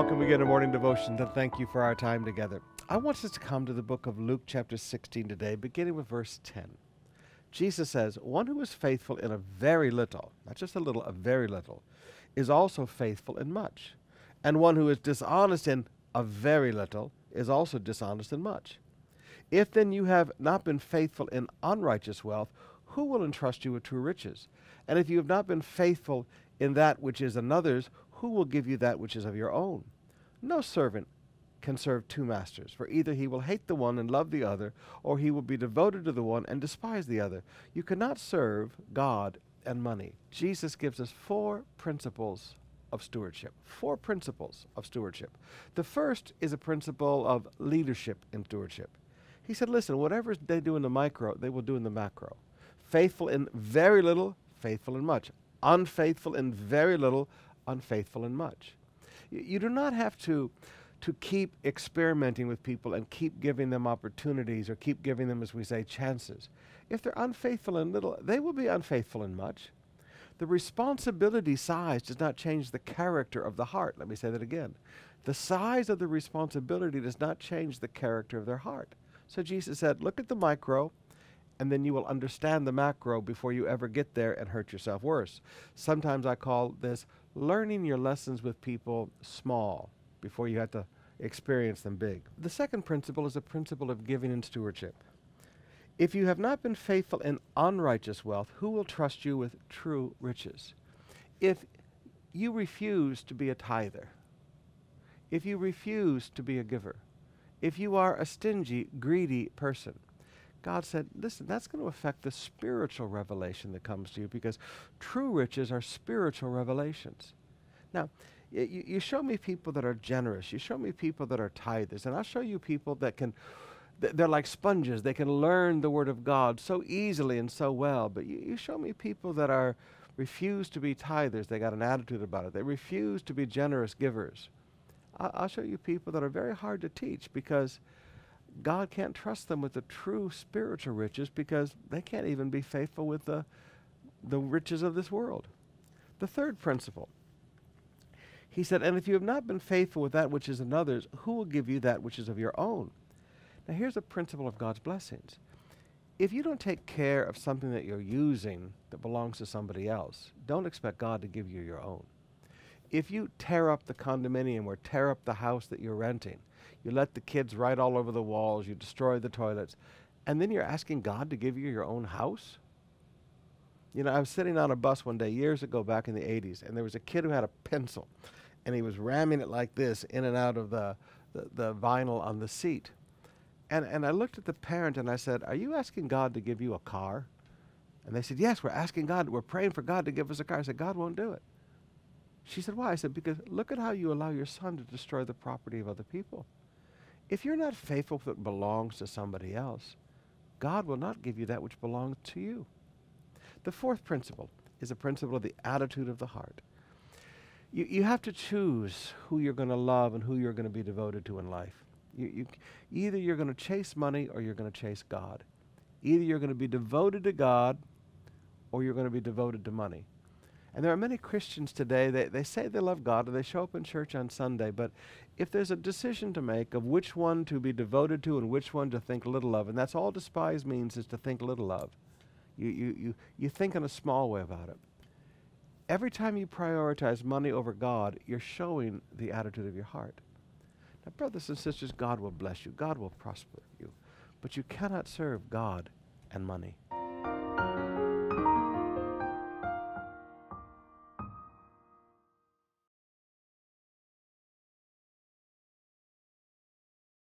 welcome again to Morning Devotion, and thank you for our time together. I want us to come to the book of Luke, chapter 16 today, beginning with verse 10. Jesus says, One who is faithful in a very little, not just a little, a very little, is also faithful in much. And one who is dishonest in a very little is also dishonest in much. If then you have not been faithful in unrighteous wealth, who will entrust you with true riches? And if you have not been faithful in that which is another's, who will give you that which is of your own? No servant can serve two masters, for either he will hate the one and love the other, or he will be devoted to the one and despise the other. You cannot serve God and money. Jesus gives us four principles of stewardship. Four principles of stewardship. The first is a principle of leadership in stewardship. He said, listen, whatever they do in the micro, they will do in the macro. Faithful in very little, faithful in much. Unfaithful in very little, unfaithful in much. You, you do not have to to keep experimenting with people and keep giving them opportunities or keep giving them, as we say, chances. If they're unfaithful in little, they will be unfaithful in much. The responsibility size does not change the character of the heart. Let me say that again. The size of the responsibility does not change the character of their heart. So Jesus said, look at the micro, and then you will understand the macro before you ever get there and hurt yourself worse. Sometimes I call this learning your lessons with people small before you have to experience them big. The second principle is a principle of giving and stewardship. If you have not been faithful in unrighteous wealth, who will trust you with true riches? If you refuse to be a tither, if you refuse to be a giver, if you are a stingy, greedy person, God said, listen, that's going to affect the spiritual revelation that comes to you because true riches are spiritual revelations. Now, you, you show me people that are generous. You show me people that are tithers. And I'll show you people that can, they're like sponges. They can learn the Word of God so easily and so well. But you, you show me people that are refuse to be tithers. They got an attitude about it. They refuse to be generous givers. I, I'll show you people that are very hard to teach because God can't trust them with the true spiritual riches because they can't even be faithful with the, the riches of this world. The third principle, he said, And if you have not been faithful with that which is another's, who will give you that which is of your own? Now, here's a principle of God's blessings. If you don't take care of something that you're using that belongs to somebody else, don't expect God to give you your own. If you tear up the condominium or tear up the house that you're renting, you let the kids write all over the walls, you destroy the toilets, and then you're asking God to give you your own house? You know, I was sitting on a bus one day years ago back in the 80s, and there was a kid who had a pencil, and he was ramming it like this in and out of the, the, the vinyl on the seat. And, and I looked at the parent and I said, Are you asking God to give you a car? And they said, Yes, we're asking God, we're praying for God to give us a car. I said, God won't do it. She said, Why? I said, Because look at how you allow your son to destroy the property of other people. If you're not faithful if what belongs to somebody else, God will not give you that which belongs to you. The fourth principle is a principle of the attitude of the heart. You, you have to choose who you're going to love and who you're going to be devoted to in life. You, you, either you're going to chase money or you're going to chase God. Either you're going to be devoted to God or you're going to be devoted to money. And there are many Christians today, they, they say they love God and they show up in church on Sunday, but if there's a decision to make of which one to be devoted to and which one to think little of, and that's all despise means is to think little of, you, you, you, you think in a small way about it. Every time you prioritize money over God, you're showing the attitude of your heart. Now, brothers and sisters, God will bless you. God will prosper you. But you cannot serve God and money.